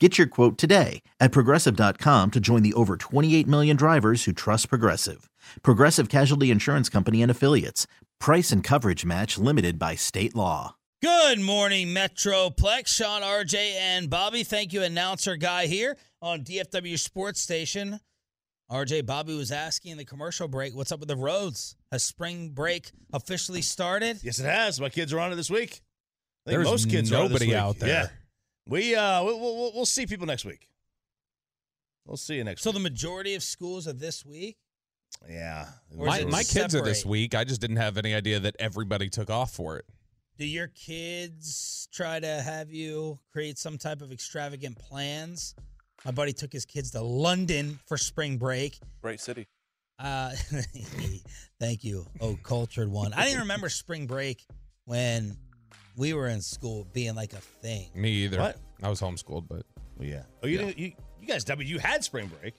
Get your quote today at progressive.com to join the over 28 million drivers who trust Progressive. Progressive Casualty Insurance Company and Affiliates. Price and coverage match limited by state law. Good morning, Metroplex. Sean, RJ, and Bobby. Thank you, announcer guy here on DFW Sports Station. RJ, Bobby was asking in the commercial break, what's up with the roads? Has spring break officially started? Yes, it has. My kids are on it this week. I think There's most kids are on nobody out there. Yeah. We uh we'll, we'll, we'll see people next week. We'll see you next So week. the majority of schools are this week? yeah. My, my kids are this week. I just didn't have any idea that everybody took off for it. Do your kids try to have you create some type of extravagant plans? My buddy took his kids to London for spring break. Great city. Uh, thank you, oh cultured one. I didn't remember spring break when we were in school being like a thing. Me either. What? I was homeschooled, but Well, yeah. Oh, you Yeah. didn't you, you guys W you had spring break.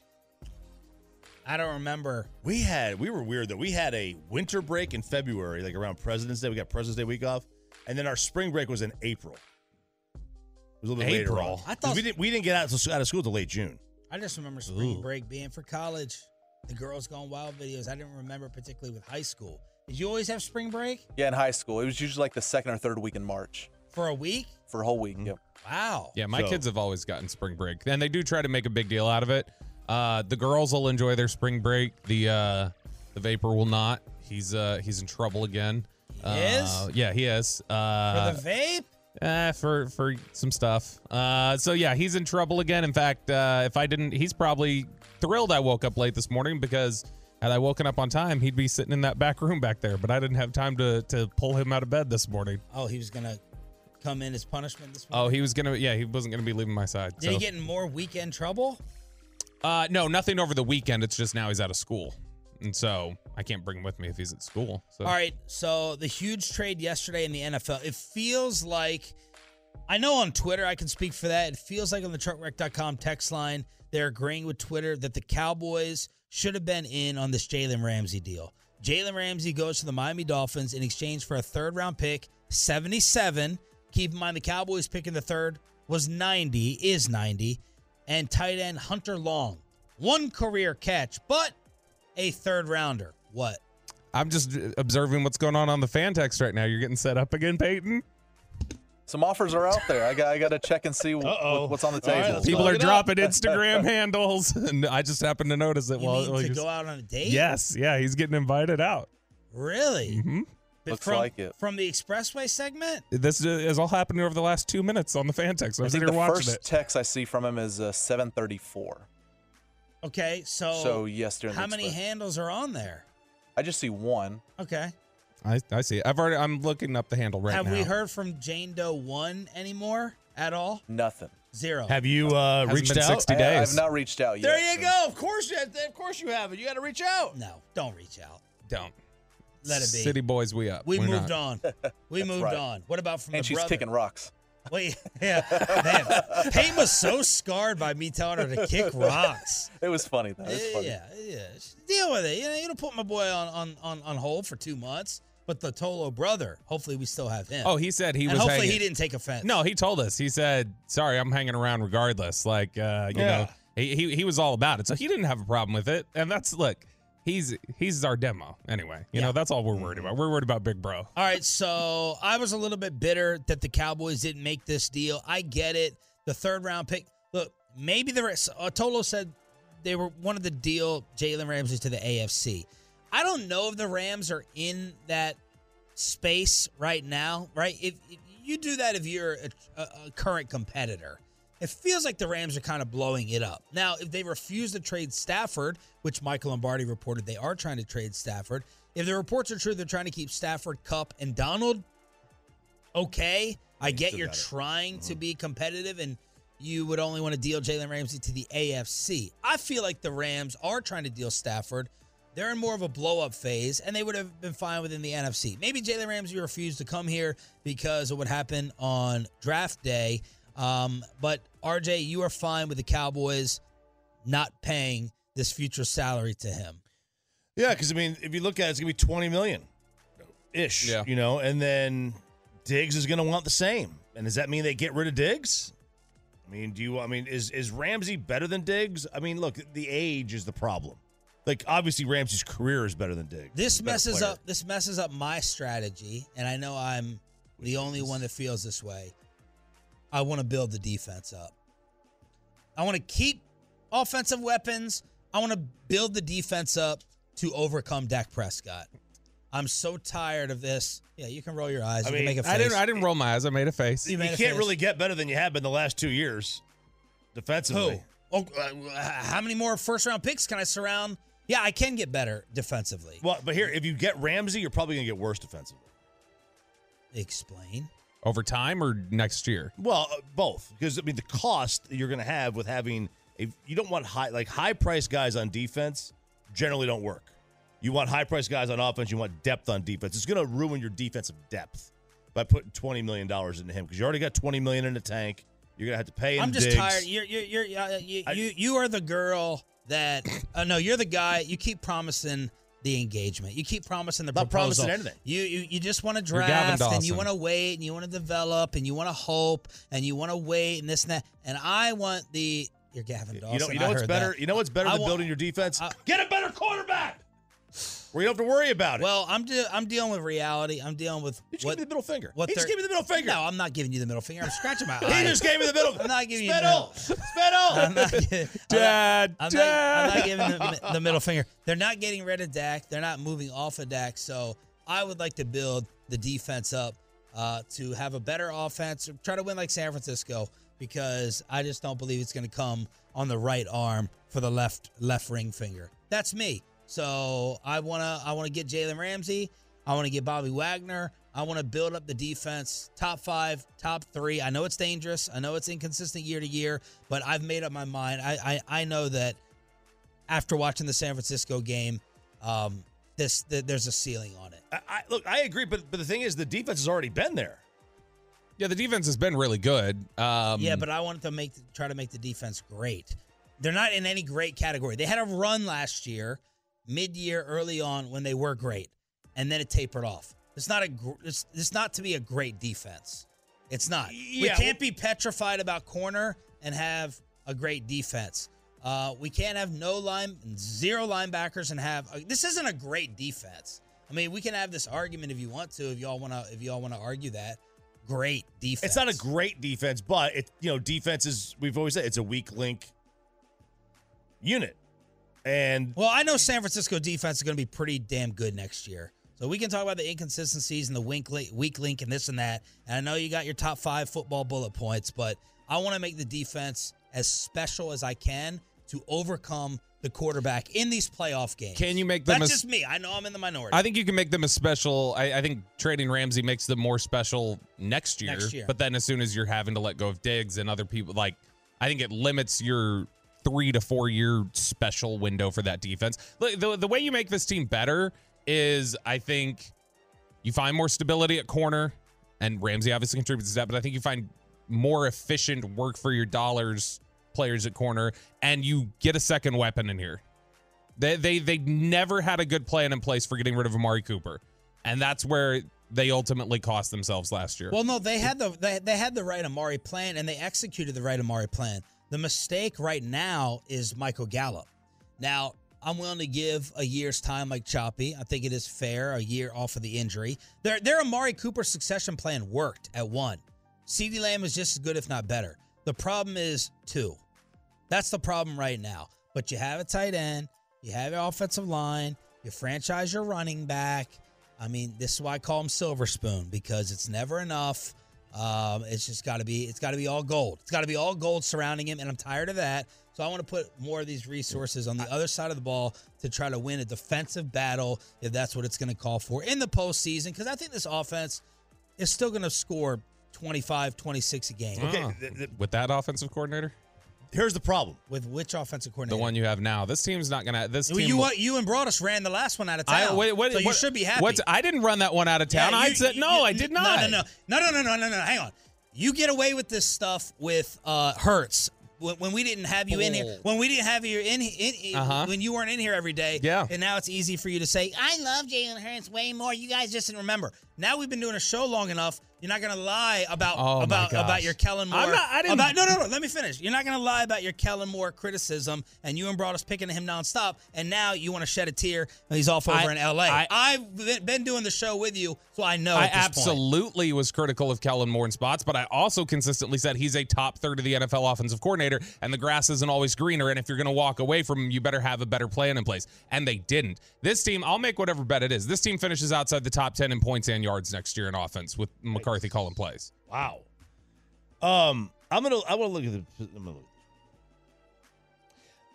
I don't remember. We had we were weird though. We had a winter break in February, like around President's Day. We got President's Day week off. And then our spring break was in April. It was a little bit later April? on. I 'Cause thought- we didn't we didn't get out, out of school till late June. I just remember spring Ooh. break being for college. The girls going wild videos. I didn't remember particularly with high school. Did you always have spring break Yeah, in high school, it was usually like the second or third week in March for a week? for a whole week. Yep. Wow. yeah, my So- kids have always gotten spring break, and they do try to make a big deal out of it. Uh, the girls will enjoy their spring break. The uh, the vapor will not. He's uh, he's in trouble again. He Uh, yeah, he is. Uh, for the vape? Eh, for for some stuff. Uh, so yeah, he's in trouble again. In fact, uh, if I didn't, he's probably thrilled I woke up late this morning because had I woken up on time, he'd be sitting in that back room back there. But I didn't have time to to pull him out of bed this morning. Oh, he was gonna come in as punishment this Oh, he was gonna, yeah, he wasn't gonna be leaving my side. Did so. he get in more weekend trouble? Uh, no, nothing over the weekend. It's just now he's out of school, and so I can't bring him with me if he's at school. So All right. So the huge trade yesterday in the NFL. It feels like I know on Twitter I can speak for that. It feels like on the truckwreck.com text line they're agreeing with Twitter that the Cowboys should have been in on this Jalen Ramsey deal. Jalen Ramsey goes to the Miami Dolphins in exchange for a third round pick, 77. Keep in mind the Cowboys picking the third was 90, is 90, and tight end Hunter Long. One career catch, but a third rounder. What? I'm just observing what's going on on the fan text right now. You're getting set up again, Peyton. Some offers are out there. I got I got to check and see what, what's on the table. let's People are it up. dropping Instagram handles, and I just happened to notice it. You while mean while to was- go out on a date? Yes, yeah, he's getting invited out. Really? hmm Looks from, like it. From the expressway segment? This is all happening over the last two minutes on the fan text. I I was think sitting the watching first it. text I see from him is uh, 734. Okay, so, so yes, during how many express- handles are on there? I just see one. Okay. I, I see. I've already. I'm looking up the handle right now. Have now. we heard from Jane Doe 1 anymore at all? Nothing. Zero. Have you uh, Hasn't reached been out? 60 I, days. I've not reached out yet. There you so- go. Of course you of course you have it. You got to reach out. no, don't reach out. Don't. Let it be. City boys, we up. we We're moved not. on. We moved right. on. What about from And the she's brother? kicking rocks. Wait, yeah, man. Payne was so scarred by me telling her to kick rocks. It was funny though. It was funny. Yeah, yeah. Deal with it. You know, you don't put my boy on, on, on, on hold for two months. But the Tolo brother, hopefully we still have him. Oh, he said he and was. hopefully hanging. he didn't take offense. No, he told us. He said, "Sorry, I'm hanging around regardless." Like, uh, you Yeah. know, he, he he was all about it, so he didn't have a problem with it. And that's look, he's he's our demo anyway. You Yeah. know, that's all we're worried about. We're worried about Big Bro. All right, so I was a little bit bitter that the Cowboys didn't make this deal. I get it. The third round pick. Look, maybe the uh, Tolo said they were wanted to deal Jalen Ramsey to the AFC. I don't know if the Rams are in that space right now. Right? If, if you do that, if you're a, a, a current competitor, it feels like the Rams are kind of blowing it up. Now, if they refuse to trade Stafford, which Michael Lombardi reported they are trying to trade Stafford, if the reports are true, they're trying to keep Stafford, Kupp, and Donald. Okay, I get you're trying to Mhm. be competitive and you would only want to deal Jalen Ramsey to the AFC. I feel like the Rams are trying to deal Stafford. They're in more of a blow up phase, and they would have been fine within the NFC. Maybe Jalen Ramsey refused to come here because of what happened on draft day. Um, but RJ, you are fine with the Cowboys not paying this future salary to him. Yeah, because I mean, if you look at it, it's gonna be twenty million ish. Yeah. You know, and then Diggs is gonna want the same. And does that mean they get rid of Diggs? I mean, do you I mean is is Ramsey better than Diggs? I mean, look, the age is the problem. Like obviously Ramsey's career is better than Diggs. This He's a better messes player. up. This messes up my strategy, and I know I'm the only one that feels this way. I want to build the defense up. I want to keep offensive weapons. I want to build the defense up to overcome Dak Prescott. I'm so tired of this. Yeah, you can roll your eyes. I you mean, can make a face. I didn't. I didn't roll my eyes. I made a face. You You a can't face. really get better than you have been the last two years defensively. Who? Oh, uh, how many more first round picks can I surround? Yeah, I can get better defensively. Well, but here, if you get Ramsey, you're probably gonna get worse defensively. Explain. Over time or next year? Well, uh, both because I mean the cost you're going to have with having a you don't want high like high price guys on defense generally don't work. You want high price guys on offense. You want depth on defense. It's going to ruin your defensive depth by putting twenty million dollars into him because you already got twenty million in the tank. You're going to have to pay him. I'm just Diggs. tired. You're you're you're uh, you, I- you you are the girl that uh, no, you're the guy. You keep promising the engagement. You keep promising the Not proposal. promising anything. You you, you just want to draft and you want to wait and you want to develop and you want to hope and you want to wait and this and that. And I want the you're Gavin Dawson. You know, you know what's better. that. You know what's better I than want- building your defense? I- get a better quarterback where you don't have to worry about it. Well, I'm de- I'm dealing with reality. I'm dealing with you just what gave me the middle finger. what he just gave me the middle finger. No, I'm not giving you the middle finger. I'm scratching my he eye. just gave me the middle. Finger. I'm not giving you the Spittle. Spittle. I'm not, I'm not- Dad, I'm, Dad. Not, I'm not giving the, the middle finger. They're not getting rid of Dak. They're not moving off of Dak. So I would like to build the defense up uh, to have a better offense, try to win like San Francisco, because I just don't believe it's going to come on the right arm for the left left ring finger. That's me. So I wanna I wanna get Jalen Ramsey. I want to get Bobby Wagner. I want to build up the defense, top five, top three. I know it's dangerous. I know it's inconsistent year to year, but I've made up my mind. I I, I know that after watching the San Francisco game, um, this th- there's a ceiling on it. I, I, look, I agree, but but the thing is, the defense has already been there. Yeah, the defense has been really good. Um, yeah, but I wanted to make try to make the defense great. They're not in any great category. They had a run last year, mid year, early on when they were great, and then it tapered off. It's not a it's, it's not to be a great defense. It's not. we can't be petrified about corner and have a great defense. Uh, we can't have no line, zero linebackers, and have a, this isn't a great defense. I mean, we can have this argument if you want to, if y'all want to, if y'all want to argue that. Great defense. It's not a great defense, but it you know defense is we've always said it's a weak link unit, and Well, I know San Francisco defense is going to be pretty damn good next year. So we can talk about the inconsistencies and the weak link, weak link and this and that. And I know you got your top five football bullet points, but I want to make the defense as special as I can to overcome the quarterback in these playoff games. Can you make them That's as- just me. I know I'm in the minority. I think you can make them a special. I, I think trading Ramsey makes them more special next year. Next year. But then as soon as you're having to let go of Diggs and other people, like I think it limits your three to four year special window for that defense. Look, the the way you make this team better is I think you find more stability at corner, and Ramsey obviously contributes to that. But I think you find more efficient work for your dollars players at corner, and you get a second weapon in here. They they they never had a good plan in place for getting rid of Amari Cooper, and that's where they ultimately cost themselves last year. Well, no, they had the they, they had the right Amari plan and they executed the right Amari plan. The mistake right now is Michael Gallup. Now, I'm willing to give a year's time like Choppy. I think it is fair, a year off of the injury. Their their Amari Cooper succession plan worked at one. CeeDee Lamb is just as good, if not better. The problem is two. That's the problem right now. But you have a tight end, you have your offensive line, you franchise your running back. I mean, this is why I call him Silver Spoon because it's never enough. Um, it's just got to be. It's got to be all gold. It's got to be all gold surrounding him, and I'm tired of that. So I want to put more of these resources on the other side of the ball to try to win a defensive battle, if that's what it's going to call for in the postseason. Because I think this offense is still going to score 25, 26 a game. Okay, th- th- with that offensive coordinator, Here's the problem with which offensive coordinator? The one you have now. This team's not gonna. This well, team you will, you and Broadus ran the last one out of town. I, what, what, so you should be happy. What's, I didn't run that one out of town. Yeah, you, I said no, you, I did not. No, no, no, no, no, no, no, no. Hang on. You get away with this stuff with uh, Hertz when, we didn't have you in here, when we didn't have you in, in uh-huh. when you weren't in here every day, yeah. And now it's easy for you to say, "I love Jalen Hurts way more." You guys just didn't remember. Now we've been doing a show long enough. You're not going to lie about Oh, about about your Kellen Moore. I'm not- I didn't- About, no, no, no. Let me finish. You're not going to lie about your Kellen Moore criticism, and you and Broadus picking him nonstop, and now you want to shed a tear. And he's off over I- in L.A. I- I've been- doing the show with you, so I know. I this point. absolutely was critical of Kellen Moore in spots, but I also consistently said he's a top third of the NFL offensive coordinator, and the grass isn't always greener. And if you're going to walk away from him, you better have a better plan in place. And they didn't. This team, I'll make whatever bet it is. This team finishes outside the top 10 in points and yards next year in offense with McCarthy calling plays. Wow. Um, I'm gonna. I want to look at the. I'm look.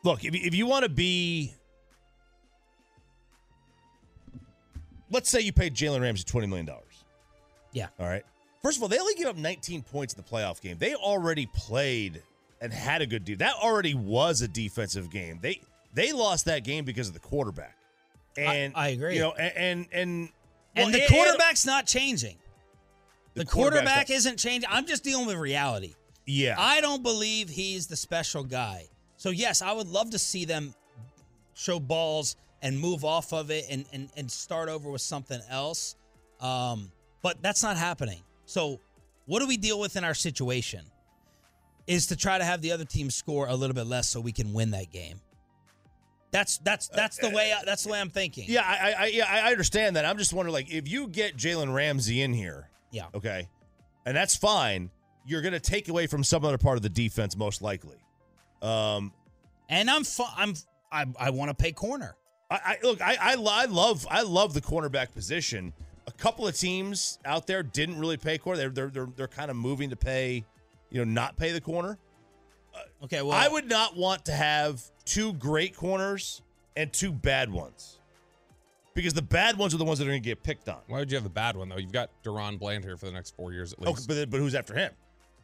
Look, if you, if you want to be, let's say you paid Jalen Ramsey twenty million dollars. Yeah. All right. First of all, they only gave up 19 points in the playoff game. They already played and had a good deal. That already was a defensive game. They they lost that game because of the quarterback. And I agree. You know, and and and, And the and- quarterback's not changing. The, The quarterback's quarterback isn't changing. I'm just dealing with reality. yeah. I don't believe he's the special guy. So yes, I would love to see them show balls and move off of it and and, and start over with something else. Um, but that's not happening. So what do we deal with in our situation? Is to try to have the other team score a little bit less so we can win that game. That's that's that's the way I, that's the way I'm thinking. Yeah, I, I, yeah, I understand that. I'm just wondering, like, if you get Jalen Ramsey in here, Yeah. okay, and that's fine, you're going to take away from some other part of the defense, most likely. Um, And I'm fu- I'm I, I want to pay corner. I, I look, I, I, I love, I love the cornerback position. A couple of teams out there didn't really pay corner. They're, they're, they're, they're kind of moving to pay, you know, not pay the corner. Uh, okay, well I would not want to have two great corners and two bad ones, because the bad ones are the ones that are going to get picked on. Why would you have a bad one, though? You've got DaRon Bland here for the next four years at least. Okay, least. but, but who's after him?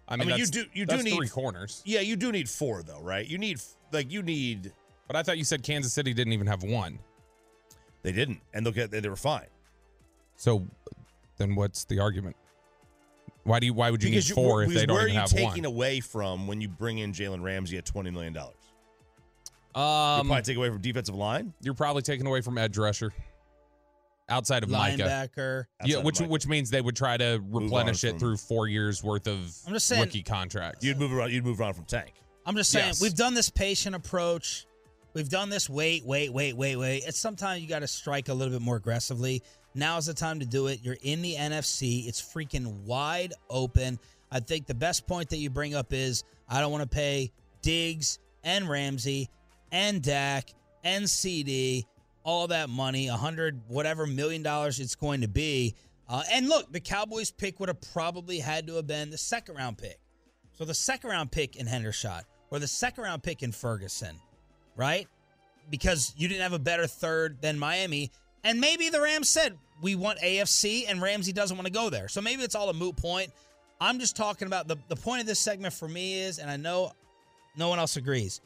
I mean, mean, you do- you do need- three corners. Yeah, you do need four though, right? You need like you need. But I thought you said Kansas City didn't even have one. They didn't, and look at they were fine So then what's the argument? Why do you? Why would you because need four if they don't where are you taking one? away from when you bring in Jalen Ramsey at twenty million dollars? you Um, probably take away from defensive line. you're probably taking away from edge rusher outside of Micah. linebacker. outside Yeah, of which Micah. which means they would try to replenish it from- through four years worth of I'm just saying- rookie contracts. you'd move around. You'd move around from Tank. I'm just saying Yes. we've done this patient approach. We've done this wait, wait, wait, wait, wait. It's sometimes you got to strike a little bit more aggressively. Now is the time to do it. You're in the NFC. It's freaking wide open. I think the best point that you bring up is I don't want to pay Diggs and Ramsey and Dak and CeeDee all that money, a hundred whatever million dollars it's going to be. Uh, and look, the Cowboys pick would have probably had to have been the second round pick. So the second round pick in Hendershot or the second round pick in Ferguson, right? Because you didn't have a better third than Miami. And maybe the Rams said, we want AFC and Ramsey doesn't want to go there. So maybe it's all a moot point. I'm just talking about the, the point of this segment for me is, and I know no one else agrees.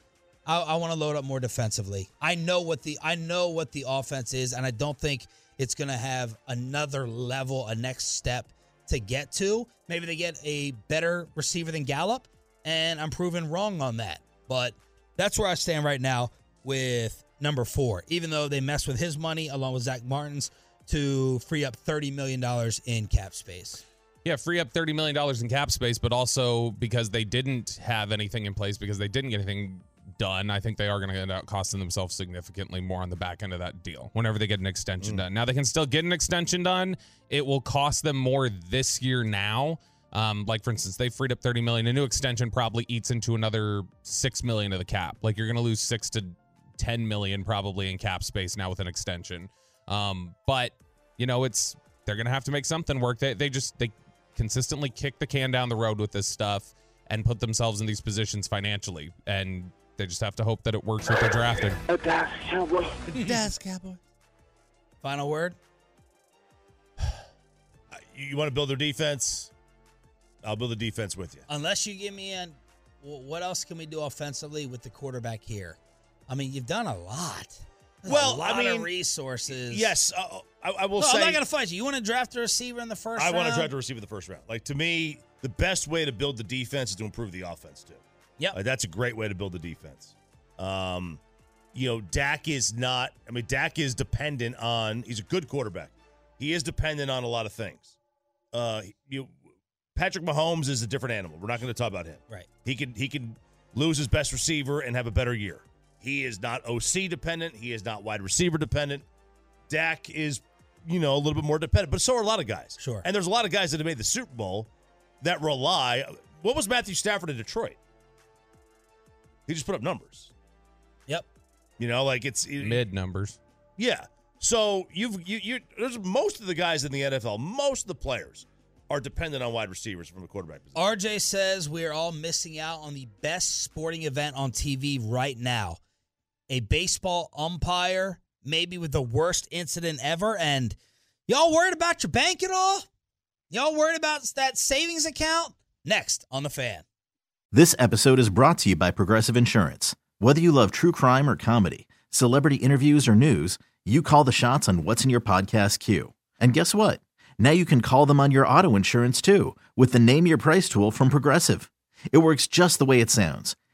I, I want to load up more defensively. I know what the I know what the offense is, and I don't think it's going to have another level, a next step to get to. Maybe they get a better receiver than Gallup, and I'm proven wrong on that. But that's where I stand right now with number four. Even though they mess with his money along with Zach Martin's to free up thirty million dollars in cap space. Yeah, free up $30 million in cap space, but also because they didn't have anything in place, because they didn't get anything done, I think they are going to end up costing themselves significantly more on the back end of that deal whenever they get an extension done. Now, they can still get an extension done. It will cost them more this year now, Um, like for instance, they freed up 30 million. A new extension probably eats into another six million of the cap. Like you're gonna lose six to 10 million probably in cap space now with an extension. Um, but you know, it's they're gonna have to make something work. They they just they consistently kick the can down the road with this stuff and put themselves in these positions financially. And they just have to hope that it works with their drafting. Dallas Cowboy. Final word. You, you want to build their defense? I'll build the defense with you. Unless you give me in, what else can we do offensively with the quarterback here? I mean, you've done a lot. Well, a lot I mean, of resources. Yes, uh, I, I will No, say. I'm not going to fight you. You want to draft a receiver in the first I round? want to draft a receiver the first round. Like to me, the best way to build the defense is to improve the offense too. Yep. Like, that's a great way to build the defense. Um, you know, Dak is not. I mean, Dak is dependent on. He's a good quarterback. He is dependent on a lot of things. Uh, you, Patrick Mahomes is a different animal. We're not going to talk about him. Right. He can he can lose his best receiver and have a better year. He is not OC dependent. He is not wide receiver dependent. Dak is, you know, a little bit more dependent, but so are a lot of guys. Sure. And there's a lot of guys that have made the Super Bowl that rely. What was Matthew Stafford in Detroit? He just put up numbers. Yep. You know, like it's Mid numbers. yeah. So you've you you there's most of the guys in the NFL, most of the players are dependent on wide receivers from a quarterback position. RJ says we're all missing out on the best sporting event on TV right now. A baseball umpire, maybe with the worst incident ever. And y'all worried about your bank at all? Y'all worried about that savings account? Next on the fan. This episode is brought to you by Progressive Insurance. Whether you love true crime or comedy, celebrity interviews or news, you call the shots on what's in your podcast queue. And guess what? Now you can call them on your auto insurance too with the Name Your Price tool from Progressive. It works just the way it sounds.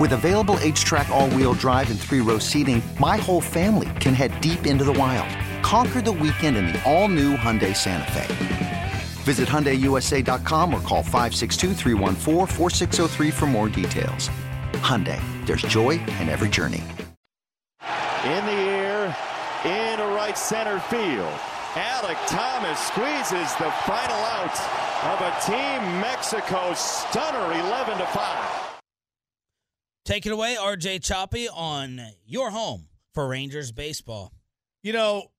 With available HTRAC, all wheel drive, and three row seating, my whole family can head deep into the wild. Conquer the weekend in the all new Hyundai Santa Fe. Visit HyundaiUSA.com or call 562-314-4603 for more details. Hyundai, there's joy in every journey. in the air, into right center field. Alek Thomas squeezes the final out of a Team Mexico stunner 11 to 5. Take it away, RJ Choppy, on your home for Rangers baseball. You know,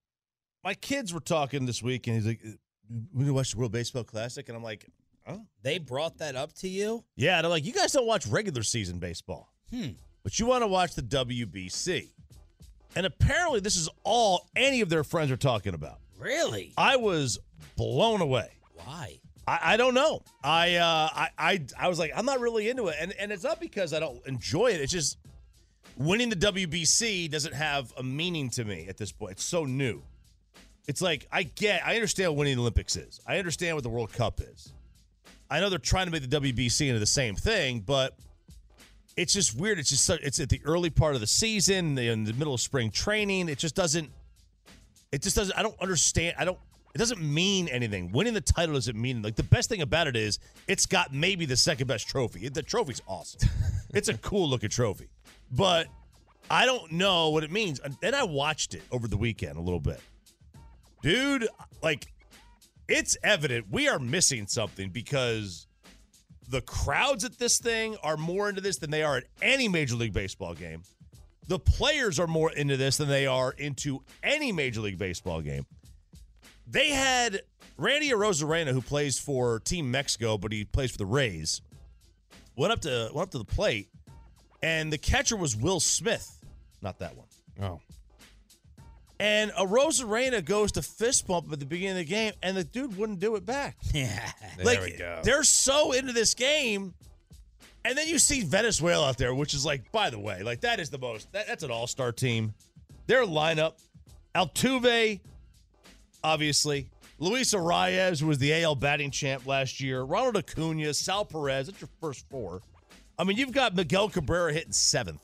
my kids were talking this week, and he's like, "We watch the World Baseball Classic," and I'm like, "Oh, They brought that up to you? yeah." They're like, "You guys don't watch regular season baseball, Hmm. but you want to watch the WBC." And apparently, this is all any of their friends are talking about. Really? I was blown away. Why? I, I don't know. I, uh, I I I was like, I'm not really into it, and and it's not because I don't enjoy it. It's just winning the WBC doesn't have a meaning to me at this point. It's so new. It's like I get, I understand what winning the Olympics is. I understand what the World Cup is. I know they're trying to make the WBC into the same thing, but it's just weird. It's just it's at the early part of the season, in the middle of spring training. It just doesn't. It just doesn't. I don't understand. I don't. It doesn't mean anything. Winning the title doesn't mean like the best thing about it is it's got maybe the second best trophy. The trophy's awesome. it's a cool looking trophy, but I don't know what it means. And then I watched it over the weekend a little bit, dude. Like it's evident we are missing something because the crowds at this thing are more into this than they are at any Major League Baseball game. The players are more into this than they are into any Major League Baseball game. They had Randy Arozarena, who plays for Team Mexico, but he plays for the Rays, went up to went up to the plate, and the catcher was Will Smith, not that one. Oh. And Arozarena goes to fist bump at the beginning of the game, and the dude wouldn't do it back. Yeah. like we go. they're so into this game. And then you see Venezuela out there, which is like, by the way, like that is the most. That, that's an all-star team. Their lineup: Altuve, obviously, Luis Arraez, was the AL batting champ last year, Ronald Acuna, Sal Perez. That's your first four. I mean, you've got Miguel Cabrera hitting seventh.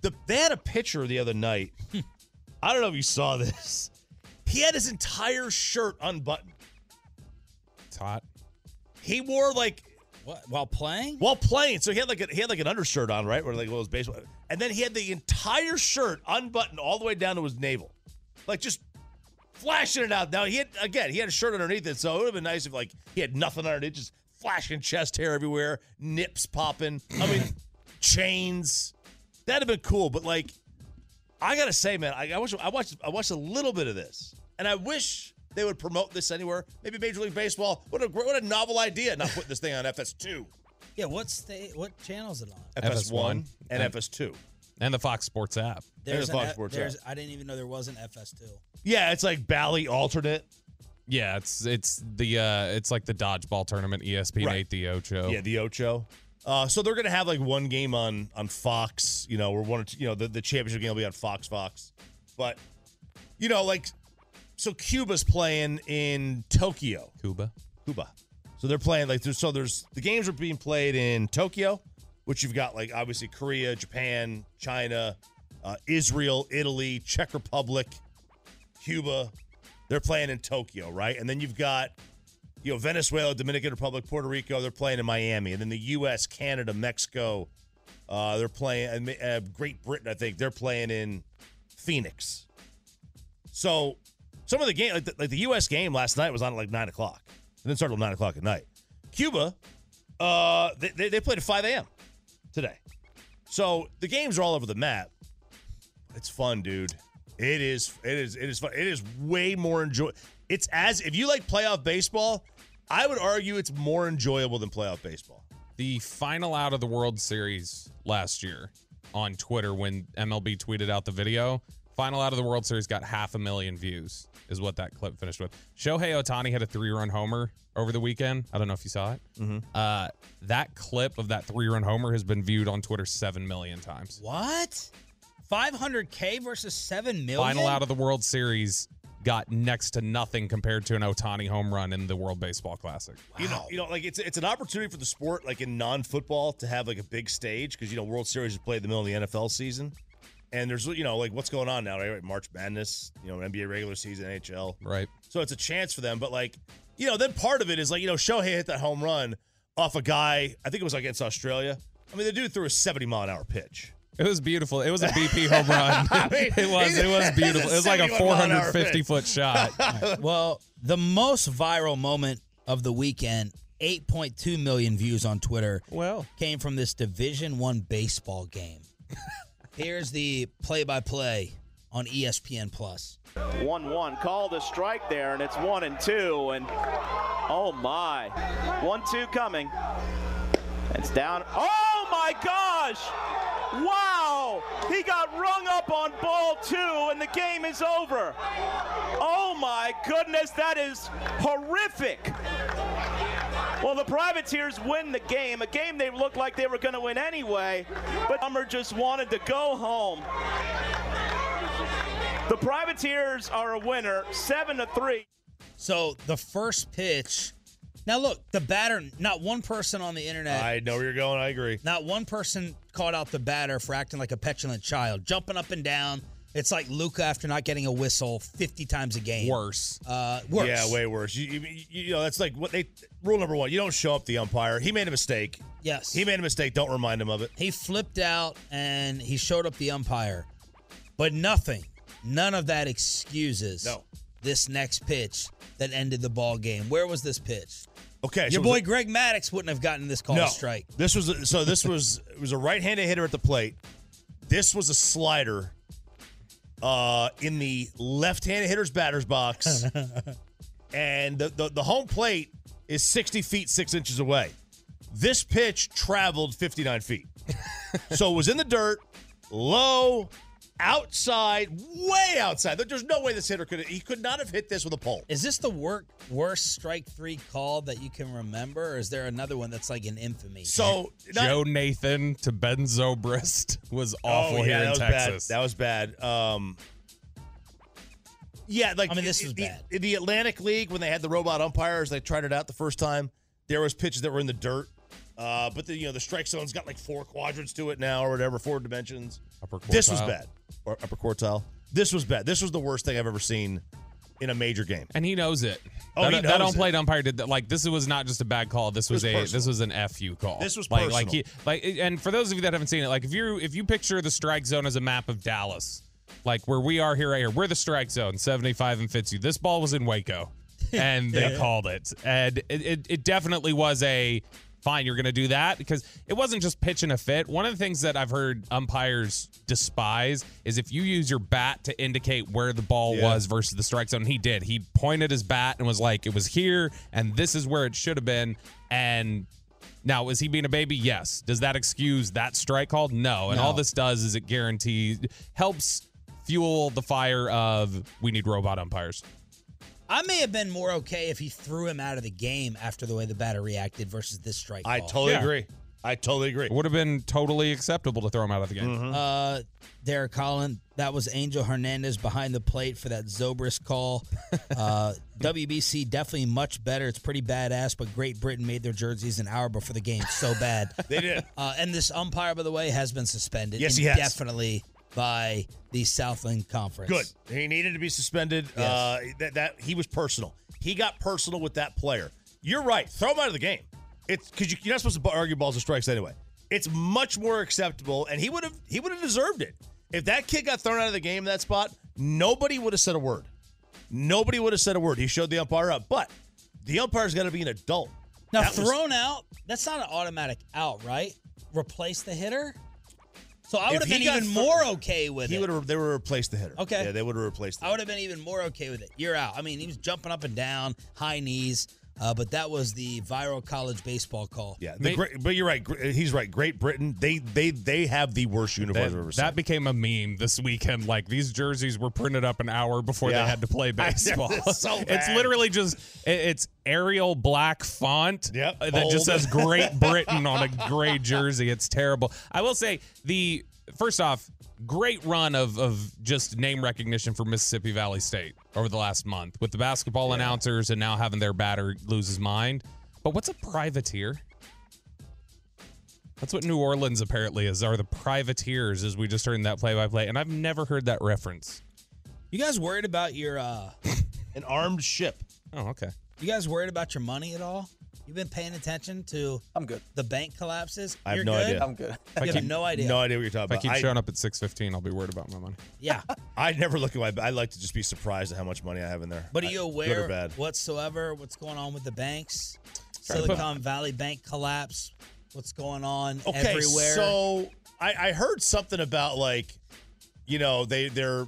The, they had a pitcher the other night. I don't know if you saw this. He had his entire shirt unbuttoned. It's hot. He wore like What? While playing? while playing. So he had like a, he had like an undershirt on, right? Where like well, his baseball, and then he had the entire shirt unbuttoned all the way down to his navel, like just flashing it out. Now he had again he had a shirt underneath it, so it would have been nice if like he had nothing underneath, just flashing chest hair everywhere, nips popping. I mean, chains. That'd have been cool, but like, I gotta say, man, I, I wish I watched I watched a little bit of this, and I wish they would promote this anywhere. Maybe Major League Baseball. What a what a novel idea! Not putting this thing on FS2. Yeah. What's the what channel is it on? FS1 and And- FS2. And the Fox Sports app. There's the an Fox F- Sports there's, app. I didn't even know there was an FS2. Yeah, it's like Bally alternate. Yeah, it's it's the uh it's like the dodgeball tournament ESPN Right. eight the Ocho. Yeah, the Ocho. Uh, so they're gonna have like one game on on Fox, you know, or one or two, you know, the, the championship game will be on Fox Fox. But you know, like so Cuba's playing in Tokyo. Cuba. Cuba. So they're playing like there's so there's the games are being played in Tokyo, which you've got like obviously Korea, Japan, China, uh, Israel, Italy, Czech Republic, Cuba. They're playing in Tokyo, right? And then you've got you know Venezuela, Dominican Republic, Puerto Rico. They're playing in Miami, and then the U.S., Canada, Mexico. Uh, they're playing uh, Great Britain. I think they're playing in Phoenix. So some of the game, like the, like the U.S. game last night, was on at like nine o'clock, and then started at nine o'clock at night. Cuba, uh, they, they, they played at five a.m. today. So the games are all over the map. It's fun, dude. It is. It is. It is fun. It is way more enjoy. It's as if you like playoff baseball. I would argue it's more enjoyable than playoff baseball. The final out of the World Series last year on Twitter when MLB tweeted out the video. Final out of the World Series got half a million views, is what that clip finished with. Shohei Ohtani had a three run homer over the weekend. I don't know if you saw it. Mm-hmm. Uh, that clip of that three run homer has been viewed on Twitter seven million times. What? 500k versus seven million. Final out of the World Series got next to nothing compared to an Ohtani home run in the World Baseball Classic. You know, you know, like it's it's an opportunity for the sport, like in non-football, to have like a big stage because you know World Series is played in the middle of the NFL season, and there's you know like what's going on now, right? March Madness, you know, NBA regular season, NHL, Right. So it's a chance for them, but like you know, then part of it is like you know Shohei hit that home run off a guy. I think it was against Australia. I mean, the dude threw a 70 mile an hour pitch. It was beautiful. It was a BP home run. I mean, it was. It was beautiful. It was like a 71 mile an hour 450 foot shot. well, the most viral moment of the weekend, 8.2 million views on Twitter, Well, came from this Division One baseball game. Here's the play-by-play on ESPN Plus. 1 1 called a strike there, and it's 1 and 2. And oh my. 1 2 coming. It's down. Oh my gosh! Wow! He got rung up on ball two, and the game is over. Oh my goodness, that is horrific. Well, the Privateers win the game, a game they looked like they were going to win anyway, but Hummer just wanted to go home. The Privateers are a winner, seven to three. So the first pitch. Now look, the batter. Not one person on the internet. I know where you're going. I agree. Not one person called out the batter for acting like a petulant child, jumping up and down. It's like Luka after not getting a whistle 50 times a game. worse. Uh, worse. Yeah, way worse. You, you, you know, that's like what they rule number one. You don't show up the umpire. He made a mistake. Yes. He made a mistake. Don't remind him of it. He flipped out and he showed up the umpire, but nothing, none of that excuses No. This next pitch that ended the ball game. Where was this pitch? Okay, Your so boy a- Greg Maddux wouldn't have gotten this call no strike. This was a, so. This was it was a right-handed hitter at the plate. This was a slider uh, in the left-handed hitter's batter's box. and the, the, the home plate is 60 feet, six inches away. This pitch traveled 59 feet. so it was in the dirt, low, outside, way outside. There's no way this hitter could he could not have hit this with a pole. Is this the wor- worst strike three call that you can remember, or is there another one that's like an infamy? So not- Joe Nathan to Ben Zobrist was awful oh, here yeah, that in was Texas. Bad. That was bad. Um, yeah, like I mean, this in- was in- bad. In the Atlantic League, when they had the robot umpires, they tried it out the first time. There was pitches that were in the dirt, uh, but the you know the strike zone's got like four quadrants to it now or whatever, four dimensions. Upper This was bad, or upper quartile. This was bad. This was the worst thing I've ever seen in a major game. and he knows it. Oh, that, he that knows on plate umpire did that. Like this was not just a bad call. This was, was a personal. this was an fu call. This was like like he like. And for those of you that haven't seen it, like if you if you picture the strike zone as a map of Dallas, like where we are here right here, we're the strike zone, seventy five and Fitzhugh. This ball was in Waco, and they called it, and it, it it definitely was a. Fine, you're going to do that because it wasn't just pitching a fit. One of the things that I've heard umpires despise is if you use your bat to indicate where the ball Yeah. was versus the strike zone. He did. He pointed his bat and was like, it was here, and this is where it should have been. And now, is he being a baby? Yes. Does that excuse that strike call? No. And all this does is it guarantees, helps fuel the fire of we need robot umpires. I may have been more okay if he threw him out of the game after the way the batter reacted versus this strike. I call. totally Yeah. agree. I totally agree. It would have been totally acceptable to throw him out of the game. Mm-hmm. Uh, Derek Collin, that was Angel Hernandez behind the plate for that Zobrist call. Uh, WBC definitely much better. It's pretty badass, but Great Britain made their jerseys an hour before the game. So bad. They did. Uh, and this umpire, by the way, has been suspended. Yes, he has. Definitely by the Southland Conference. Good. He needed to be suspended. Yes. Uh, that, that he was personal. He got personal with that player. You're right. Throw him out of the game. It's because you, you're not supposed to argue balls and strikes anyway. It's much more acceptable, and he would have he would have deserved it if that kid got thrown out of the game in that spot. Nobody would have said a word. Nobody would have said a word. He showed the umpire up, but the umpire's got to be an adult. Now, That was- thrown out, that's not an automatic out, right? Replace the hitter? So I would have been even more okay with he it. would have. They would have replaced the hitter. Okay. Yeah, they would have replaced. The I would have been even more okay with it. You're out. I mean, he was jumping up and down, high knees, uh, but that was the viral college baseball call. Yeah, the Mate- great, but you're right. He's right. Great Britain, they they they have the worst uniforms I've ever That, seen. that became a meme this weekend. Like these jerseys were printed up an hour before Yeah. they had to play baseball. it's so it's literally just it's Arial black font Yep, uh, that just says Great Britain on a gray jersey. It's terrible. I will say the first off, great run of of just name recognition for Mississippi Valley State over the last month with the basketball announcers and now having their batter lose his mind. But what's a privateer? That's what New Orleans apparently is. Are the privateers? As we just heard in that play-by-play, and I've never heard that reference. You guys worried about your uh An armed ship. Oh, okay. you guys worried about your money at all? You've been paying attention to I'm good. the bank collapses? I have You're no good? idea. I'm good. You have no idea. No idea what you're talking about. If I about. keep I, showing up at six fifteen, I'll be worried about my money. Yeah. I never look at my. I like to just be surprised at how much money I have in there. But are I- you good or aware bad? whatsoever what's going on with the banks? Trying Silicon Valley Bank collapse. What's going on Okay, everywhere? so I, I heard something about like, you know, they they're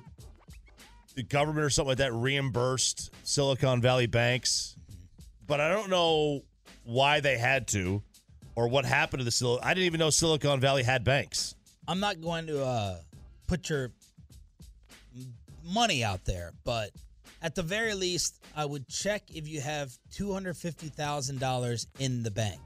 the government or something like that reimbursed Silicon Valley banks, mm-hmm. but I don't know why they had to, or what happened to the Sil. I didn't even know Silicon Valley had banks. I'm not going to uh, put your money out there, but at the very least, I would check if you have two hundred fifty thousand dollars in the bank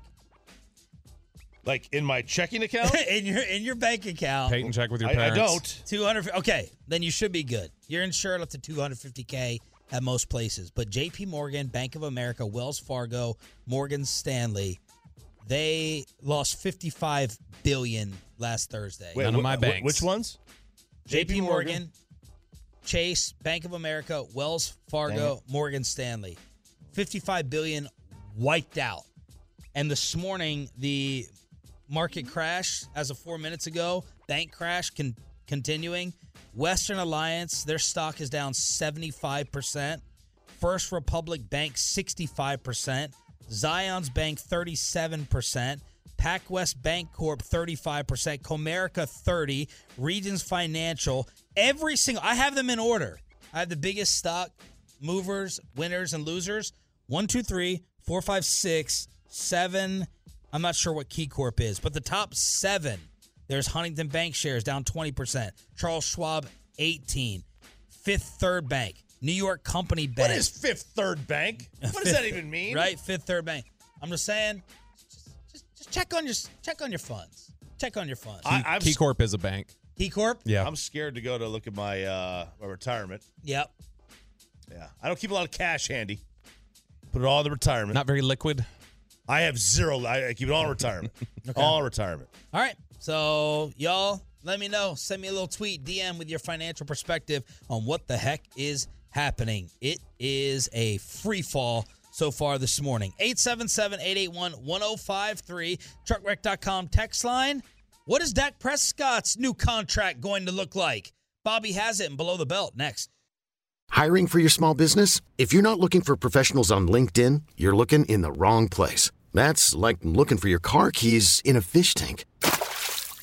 Like in my checking account, in your in your bank account. Peyton, check with your I, I don't. Two hundred. Okay, then you should be good. You're insured up to two hundred fifty k at most places, but J.P. Morgan, Bank of America, Wells Fargo, Morgan Stanley, they lost fifty five billion last Thursday. Wait, None of wh- my wh- banks. Which ones? JP Morgan, Chase, Bank of America, Wells Fargo, Morgan Stanley. 55 billion wiped out. And this morning the market crash as of 4 minutes ago, bank crash con- continuing. Western Alliance, their stock is down 75%. First Republic Bank 65%, Zion's Bank 37%, PacWest Bancorp 35%, Comerica 30, Regions Financial, every single I have them in order. I have the biggest stock movers, winners, and losers. One, two, three, four, five, six, seven. I'm not sure what Key Corp is, but the top seven. There's Huntington Bank shares down 20%. Charles Schwab 18. Fifth Third Bank. New York Company Bank. What is Fifth Third Bank? What does that even mean? Right, Fifth Third Bank. I'm just saying, just, just, just check on your check on your funds. Check on your funds. I, I'm, Key Corp is a bank. Key Corp. Yeah. I'm scared to go to look at my uh, my retirement. Yep. Yeah, I don't keep a lot of cash handy. Put it all in the retirement. Not very liquid. I have zero. I I keep it all in retirement. All in retirement. All right. So y'all, let me know. Send me a little tweet, DM with your financial perspective on what the heck is happening. It is a free fall so far this morning. 877-881-1053. Truckwreck.com text line. What is Dak Prescott's new contract going to look like? Bobby has it in below the belt next. Hiring for your small business? If you're not looking for professionals on LinkedIn, you're looking in the wrong place. That's like looking for your car keys in a fish tank.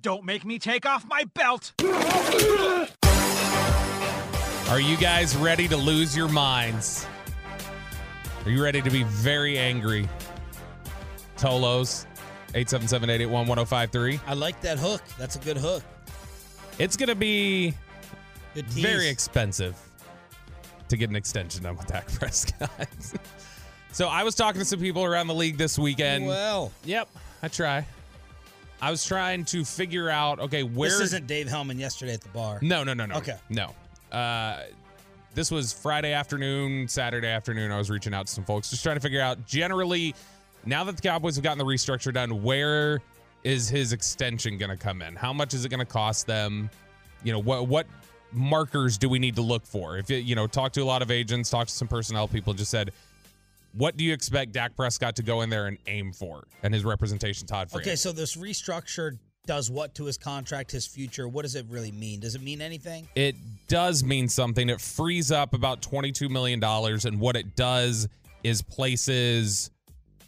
Don't make me take off my belt. Are you guys ready to lose your minds? Are you ready to be very angry? Tolos, 877-881-1053. I like that hook. That's a good hook. It's going to be very expensive to get an extension done with Dak Prescott. so I was talking to some people around the league this weekend. Well, Yep, I try. I was trying to figure out, okay, where this isn't Dave Hellman yesterday at the bar. No, no, no, no. Okay. No. Uh, this was Friday afternoon, Saturday afternoon. I was reaching out to some folks, just trying to figure out generally, now that the Cowboys have gotten the restructure done, where is his extension going to come in? How much is it going to cost them? You know, what what markers do we need to look for? If it, you know, talk to a lot of agents, talk to some personnel people, just said, what do you expect Dak Prescott to go in there and aim for? And his representation, Todd France. Okay, so this restructure does what to his contract, his future? What does it really mean? Does it mean anything? it does mean something. It frees up about $22 million. And what it does is places,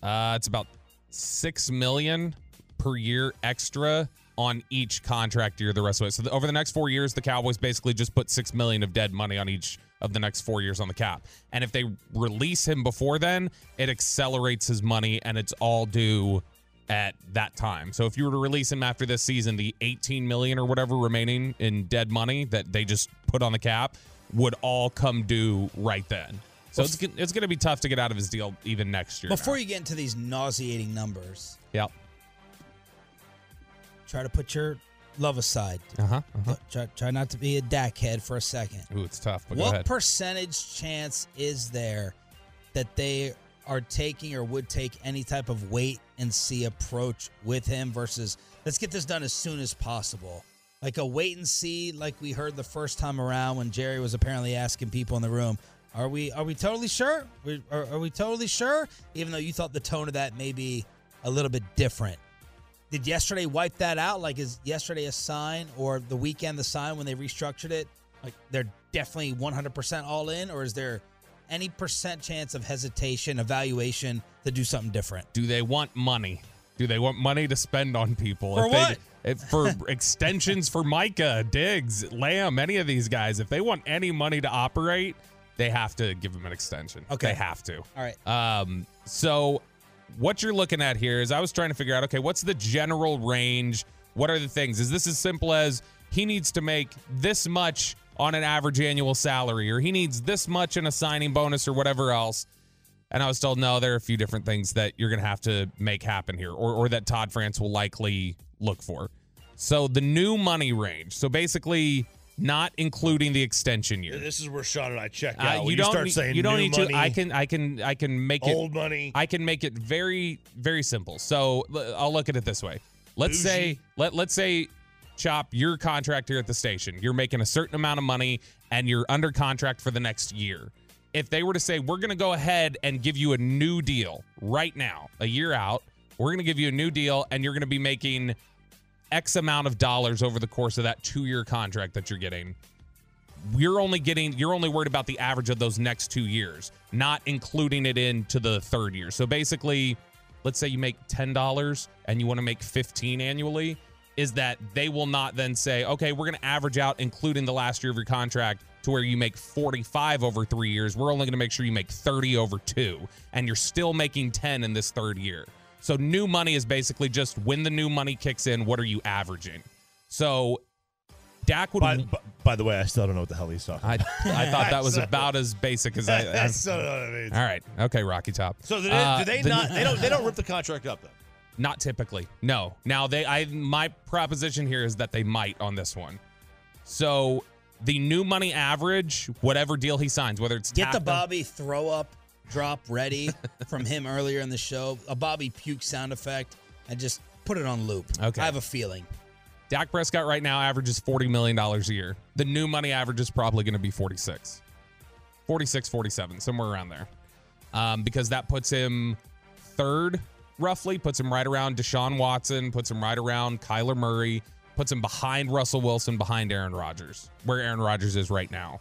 uh, it's about 6 million per year extra on each contract year the rest of it. So the, over the next four years, the Cowboys basically just put 6 million of dead money on each of the next four years on the cap. And if they release him before then, it accelerates his money and it's all due at that time. So if you were to release him after this season, the 18 million or whatever remaining in dead money that they just put on the cap would all come due right then. So it's it's going to be tough to get out of his deal even next year. Before you get into these nauseating numbers, Yep. Try to put your love aside. Uh-huh. uh-huh. Try, try not to be a Dak head for a second. Ooh, it's tough, but go what percentage chance is there that they are taking or would take any type of wait and see approach with him versus let's get this done as soon as possible? Like a wait and see, like we heard the first time around when Jerry was apparently asking people in the room, "Are we are we totally sure? Are, are we totally sure?" Even though you thought the tone of that may be a little bit different. Did yesterday wipe that out? Like, is yesterday a sign or the weekend the sign when they restructured it? Like, they're definitely 100% all in, or is there any percent chance of hesitation, evaluation to do something different? Do they want money? Do they want money to spend on people? For If what? They, if, for extensions for Micah, Diggs, Lamb, any of these guys, if they want any money to operate, they have to give them an extension. Okay. They have to. All right. Um, so what you're looking at here is I was trying to figure out, okay, what's the general range? What are the things? Is this as simple as he needs to make this much on an average annual salary, or he needs this much in a signing bonus, or whatever else? And I was told, no, there are a few different things that you're going to have to make happen here, or, or that Todd France will likely look for. So the new money range. So basically, not including the extension year. This is where Sean and I check Uh, out. When you you, don't. start need, saying you don't need money, to. I can. I can. I can make it old money. I can make it very, very simple. So I'll look at it this way. Let's say let let's say Chop, your contract here at the station. You're making a certain amount of money and you're under contract for the next year. If they were to say, we're going to go ahead and give you a new deal right now, a year out, we're going to give you a new deal and you're going to be making X amount of dollars over the course of that two year contract that you're getting. You're only getting, you're only worried about the average of those next two years, not including it into the third year. So basically, let's say you make $10 and you want to make 15 annually is that they will not then say, okay, we're going to average out, including the last year of your contract, to where you make 45 over three years. We're only going to make sure you make 30 over two, and you're still making 10 in this third year. So new money is basically just when the new money kicks in, what are you averaging? So Dak would. By, by, by the way, I still don't know what the hell he's talking. I, about. I thought that was about as basic as I. I so know what I mean. all right. Okay, Rocky Top. So do they, Uh, do they the- not? They don't. They don't rip the contract up though. Not typically. No. Now they I my proposition here is that they might on this one. So the new money average, whatever deal he signs, whether it's Get the tapped on- Bobby throw up drop ready from him earlier in the show. A Bobby puke sound effect and just put it on loop. Okay. I have a feeling. Dak Prescott right now averages $40 million a year. The new money average is probably going to be 46. 46, 47, somewhere around there. Um, because that puts him third, roughly, puts him right around Deshaun Watson, puts him right around Kyler Murray, puts him behind Russell Wilson, behind Aaron Rodgers, where Aaron Rodgers is right now.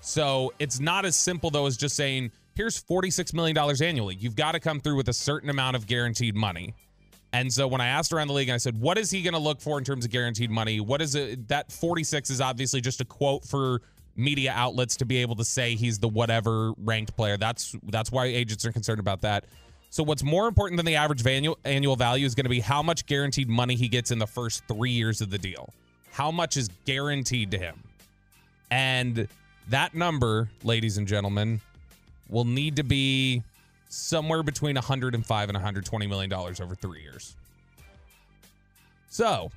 So it's not as simple, though, as just saying, here's $46 million annually. You've got to come through with a certain amount of guaranteed money. And so when I asked around the league and I said, what is he going to look for in terms of guaranteed money? What is it? That 46 is obviously just a quote for media outlets to be able to say he's the whatever ranked player. That's that's why agents are concerned about that. So what's more important than the average annual annual value is going to be how much guaranteed money he gets in the first 3 years of the deal. How much is guaranteed to him? And that number, ladies and gentlemen, will need to be somewhere between 105 and 120 million dollars over 3 years. So,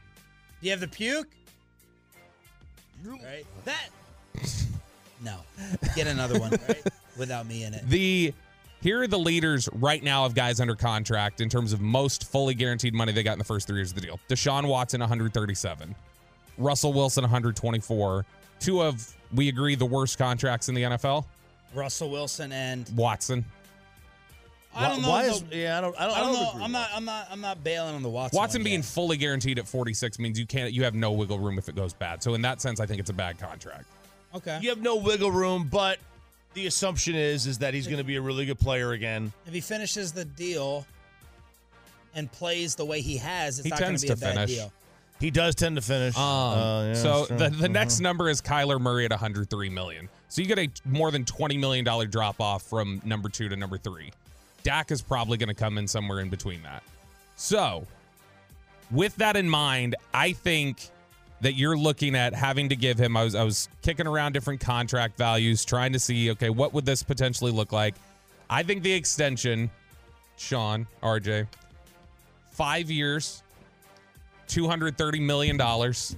Do you have the puke? Right? That. No. Get another one, right? Without me in it. the here are the leaders right now of guys under contract in terms of most fully guaranteed money they got in the first 3 years of the deal. Deshaun Watson 137. Russell Wilson 124. Two of we agree the worst contracts in the NFL. Russell Wilson and Watson. I don't know. Why though- is? Yeah, I don't. I don't, I don't know. agree I'm not. I'm not. I'm not bailing on the Watson. Watson one being yet. fully guaranteed at 46 means you can't you have no wiggle room if it goes bad. So in that sense I think it's a bad contract. okay. You have no wiggle room, but the assumption is is that he's going to be a really good player again. If he finishes the deal and plays the way he has, it's He not going to be a to bad finish. deal. He does tend to finish. Um, Uh, yeah, so sure. the, the next Mhm. number is Kyler Murray at 103 million. So you get a more than 20 million dollar drop off from number two to number three. Dak is probably going to come in somewhere in between that. So with that in mind, I think that you're looking at having to give him. I was I was kicking around different contract values, trying to see okay what would this potentially look like. I think the extension, Sean RJ, five years, two hundred thirty million dollars.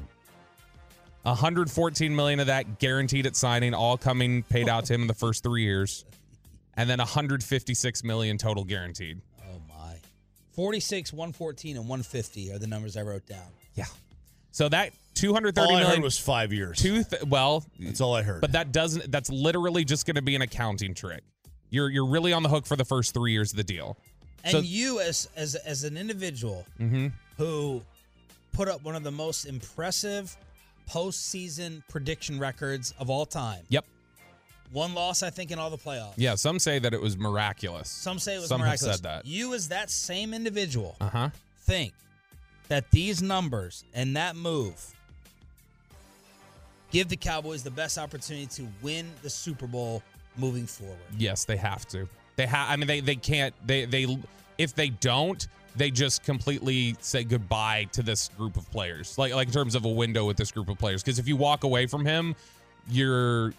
114 million of that guaranteed at signing, all coming paid out to him in the first three years, and then 156 million total guaranteed. Oh my. 46, 114, and 150 are the numbers I wrote down. Yeah. So that 230 all I million heard was five years. two th- well, That's all I heard. but that doesn't that's literally just going to be an accounting trick. You're you're really on the hook for the first 3 years of the deal. And So- you, as as as an individual Mhm. who put up one of the most impressive postseason prediction records of all time. Yep. One loss, I think, in all the playoffs. Yeah, some say that it was miraculous. Some say it was some miraculous. have said that. You, as that same individual, Uh-huh. think that these numbers and that move give the Cowboys the best opportunity to win the Super Bowl moving forward. Yes, they have to. They have. I mean, they they can't. They they if they don't, they just completely say goodbye to this group of players. Like like in terms of a window with this group of players. Because if you walk away from him, your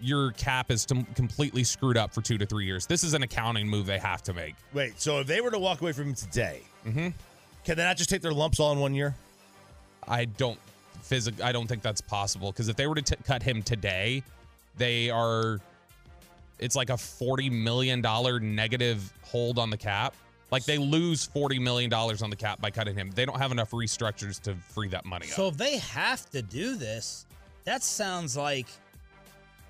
your cap is to completely screwed up for two to three years. This is an accounting move they have to make. Wait, so if they were to walk away from him today, Mhm. can they not just take their lumps all in one year? I don't physic I don't think that's possible because if they were to t- cut him today, they are it's like a 40 million dollar negative hold on the cap. Like they lose 40 million dollars on the cap by cutting him. They don't have enough restructures to free that money up. So up. if they have to do this, that sounds like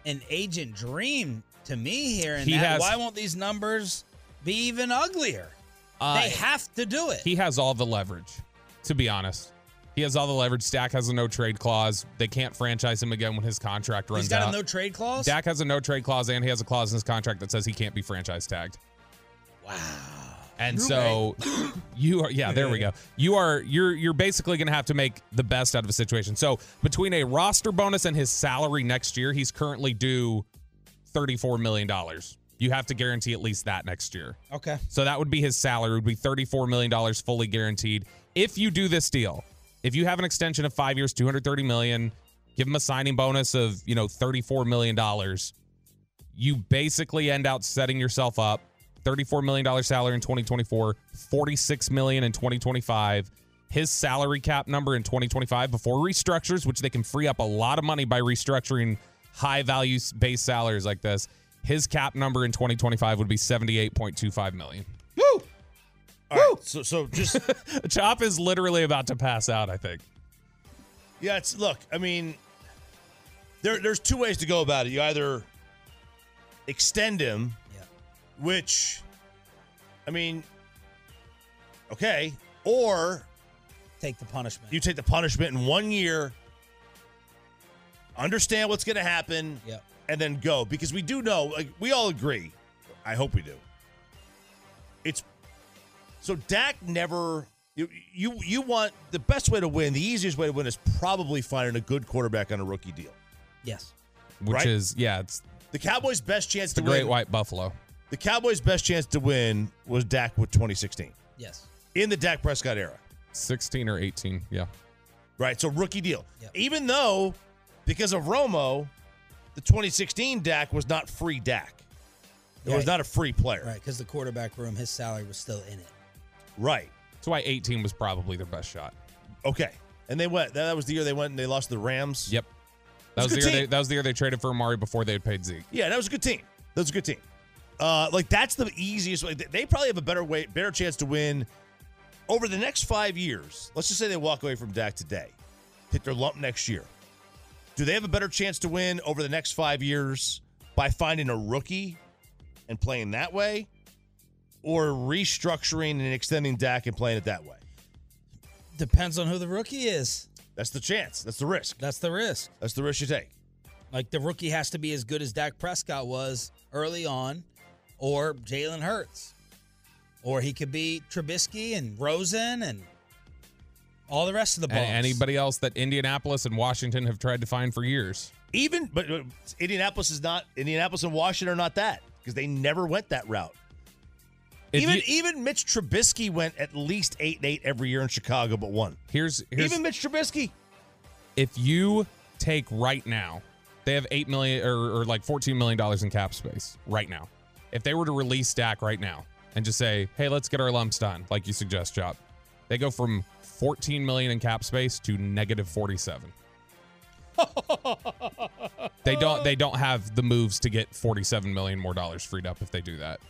an agent dream to me here. And He that, has- why won't these numbers be even uglier? Uh, they have to do it. He has all the leverage, to be honest. He has all the leverage. Dak has a no trade clause. They can't franchise him again when his contract runs out. He's got out. a no trade clause. Dak has a no trade clause and he has a clause in his contract that says he can't be franchise tagged. Wow. And so you are yeah, there we go. You are you're you're basically going to have to make the best out of a situation. So between a roster bonus and his salary next year, he's currently due 34 million dollars. You have to guarantee at least that next year. Okay. So that would be his salary would be 34 million dollars fully guaranteed. If you do this deal, if you have an extension of 5 years, 230 million, give him a signing bonus of, you know, 34 million dollars, you basically end out setting yourself up $34 million salary in 2024, $46 million in 2025. His salary cap number in 2025 before restructures, which they can free up a lot of money by restructuring high value base salaries like this. His cap number in 2025 would be 78.25 million. Woo! All right, so so just Chop is literally about to pass out, I think. Yeah, it's look. I mean, there there's two ways to go about it. You either extend him, Yeah. Which, I mean, okay, or Take the punishment. you take the punishment in one year, understand what's going to happen, Yep. and then go because we do know, like we all agree. I hope we do. It's so Dak never. You, you you want the best way to win. The easiest way to win is probably finding a good quarterback on a rookie deal. Yes. Which Right? is, yeah, it's The Cowboys' best chance the to great win. Great White buffalo. The Cowboys' best chance to win was Dak with 2016 Yes. in the Dak Prescott era. 16 or 18, yeah. Right, so rookie deal. Yep. Even though because of Romo, the 2016 Dak was not free Dak. It was not a free player. Right, because the quarterback room, his salary was still in it. Right. That's why 18 was probably their best shot. Okay. And they went. That was the year they went and they lost to the Rams. Yep. That was, was the year they, that was the year they traded for Amari before they had paid Zeke. Yeah, that was a good team. That was a good team. Uh, like that's the easiest way. They probably have a better way, better chance to win over the next five years. Let's just say they walk away from Dak today, hit their lump next year. Do they have a better chance to win over the next five years by finding a rookie and playing that way, or restructuring and extending Dak and playing it that way? Depends on who the rookie is. That's the chance. That's the risk. That's the risk. That's the risk you take. Like the rookie has to be as good as Dak Prescott was early on, or Jalen Hurts, or he could be Trubisky and Rosen and all the rest of the And balls. anybody else that Indianapolis and Washington have tried to find for years. Even, but Indianapolis is not. Indianapolis and Washington are not that because they never went that route. If even you- even Mitch Trubisky went at least eight and eight every year in Chicago, but one. Here's, here's even Mitch Trubisky. if you take right now, they have eight million or, or like fourteen million dollars in cap space right now. If they were to release Dak right now and just say, "Hey, let's get our lumps done," like you suggest, Chop, they go from fourteen million in cap space to negative forty-seven. they don't. They don't have the moves to get forty-seven million more dollars freed up if they do that.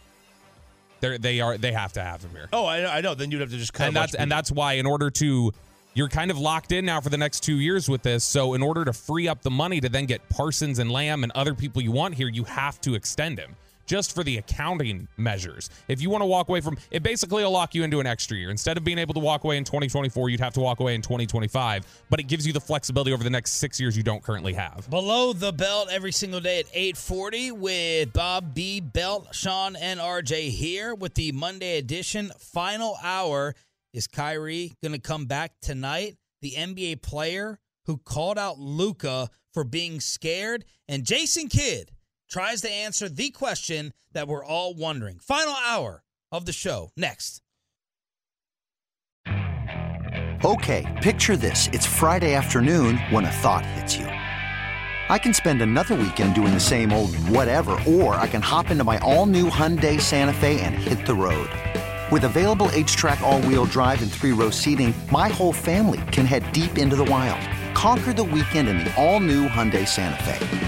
They're, they are. They have to have him here Oh, I, I know. Then you'd have to just cut. and that's and that's why in order to you're kind of locked in now for the next two years with this. So in order to free up the money to then get Parsons and Lamb and other people you want here, you have to extend him just for the accounting measures. If you want to walk away from it, basically will lock you into an extra year. Instead of being able to walk away in 2024, you'd have to walk away in 2025. But it gives you the flexibility over the next six years you don't currently have. Below the belt every single day at 840 with Bobby Belt, Sean, and RJ here with the Monday edition. Final hour. Is Kyrie going to come back tonight? The NBA player who called out Luka for being scared. And Jason Kidd tries to answer the question that we're all wondering. Final hour of the show next. Okay, picture this. It's Friday afternoon when a thought hits you. I can spend another weekend doing the same old whatever, or I can hop into my all new Hyundai Santa Fe and hit the road. With available HTRAC, all wheel drive, and three row seating, my whole family can head deep into the wild. Conquer the weekend in the all new Hyundai Santa Fe.